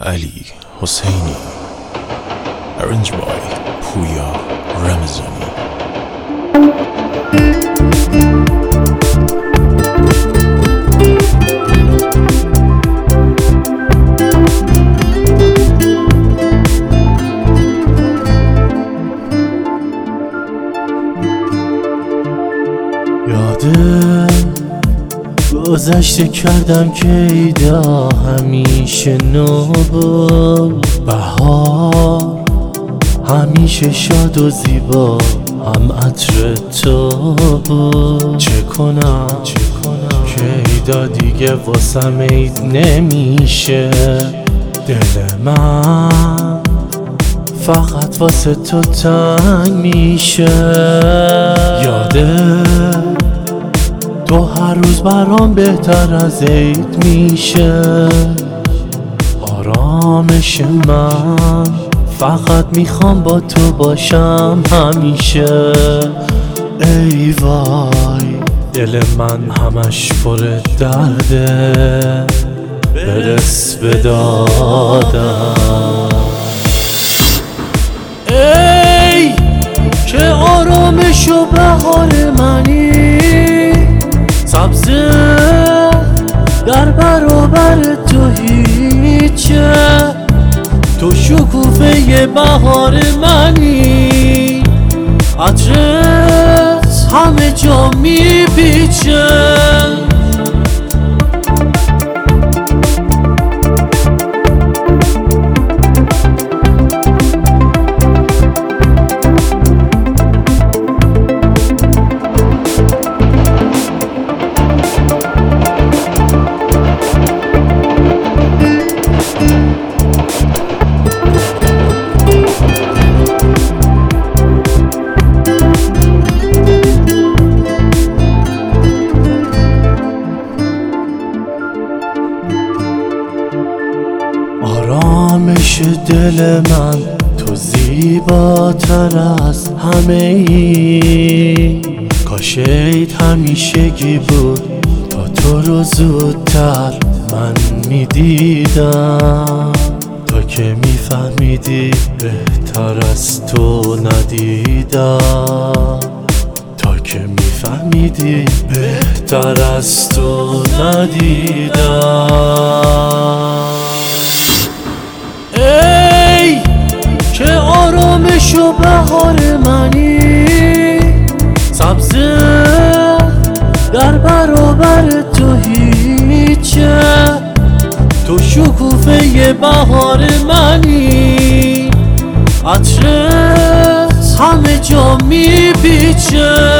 علی حسینی Arranged by پویا رمزانی یاده گذشته کردم که ایدا همیشه نو بهار. همیشه شاد و زیبا هم عطر تو بود. چه کنم؟ چه کنم؟ که ایدا دیگه واسم عید نمیشه. دل من فقط واسه تو تنگ میشه. یاده برام بهتر از عید میشه. آرامش من. فقط می‌خوام با تو باشم همیشه. ای وای دل من همش پر درده. برس به دادم. سبزه در برابر تو هیچه. تو شکوفه بهار منی. عطرت همه جا میپیچه آرامش دل من تو زیباتر از همه ای. کاشید همیشگی بود تا تو رو زودتر من می‌دیدم. تا که میفهمیدی بهتر از تو ندیدم. تا که میفهمیدی بهتر از تو ندیدم. بهار منی. سبزه در برابر تو هیچه. تو شکوفه بهار منی. عطرت همه جا میپیچه.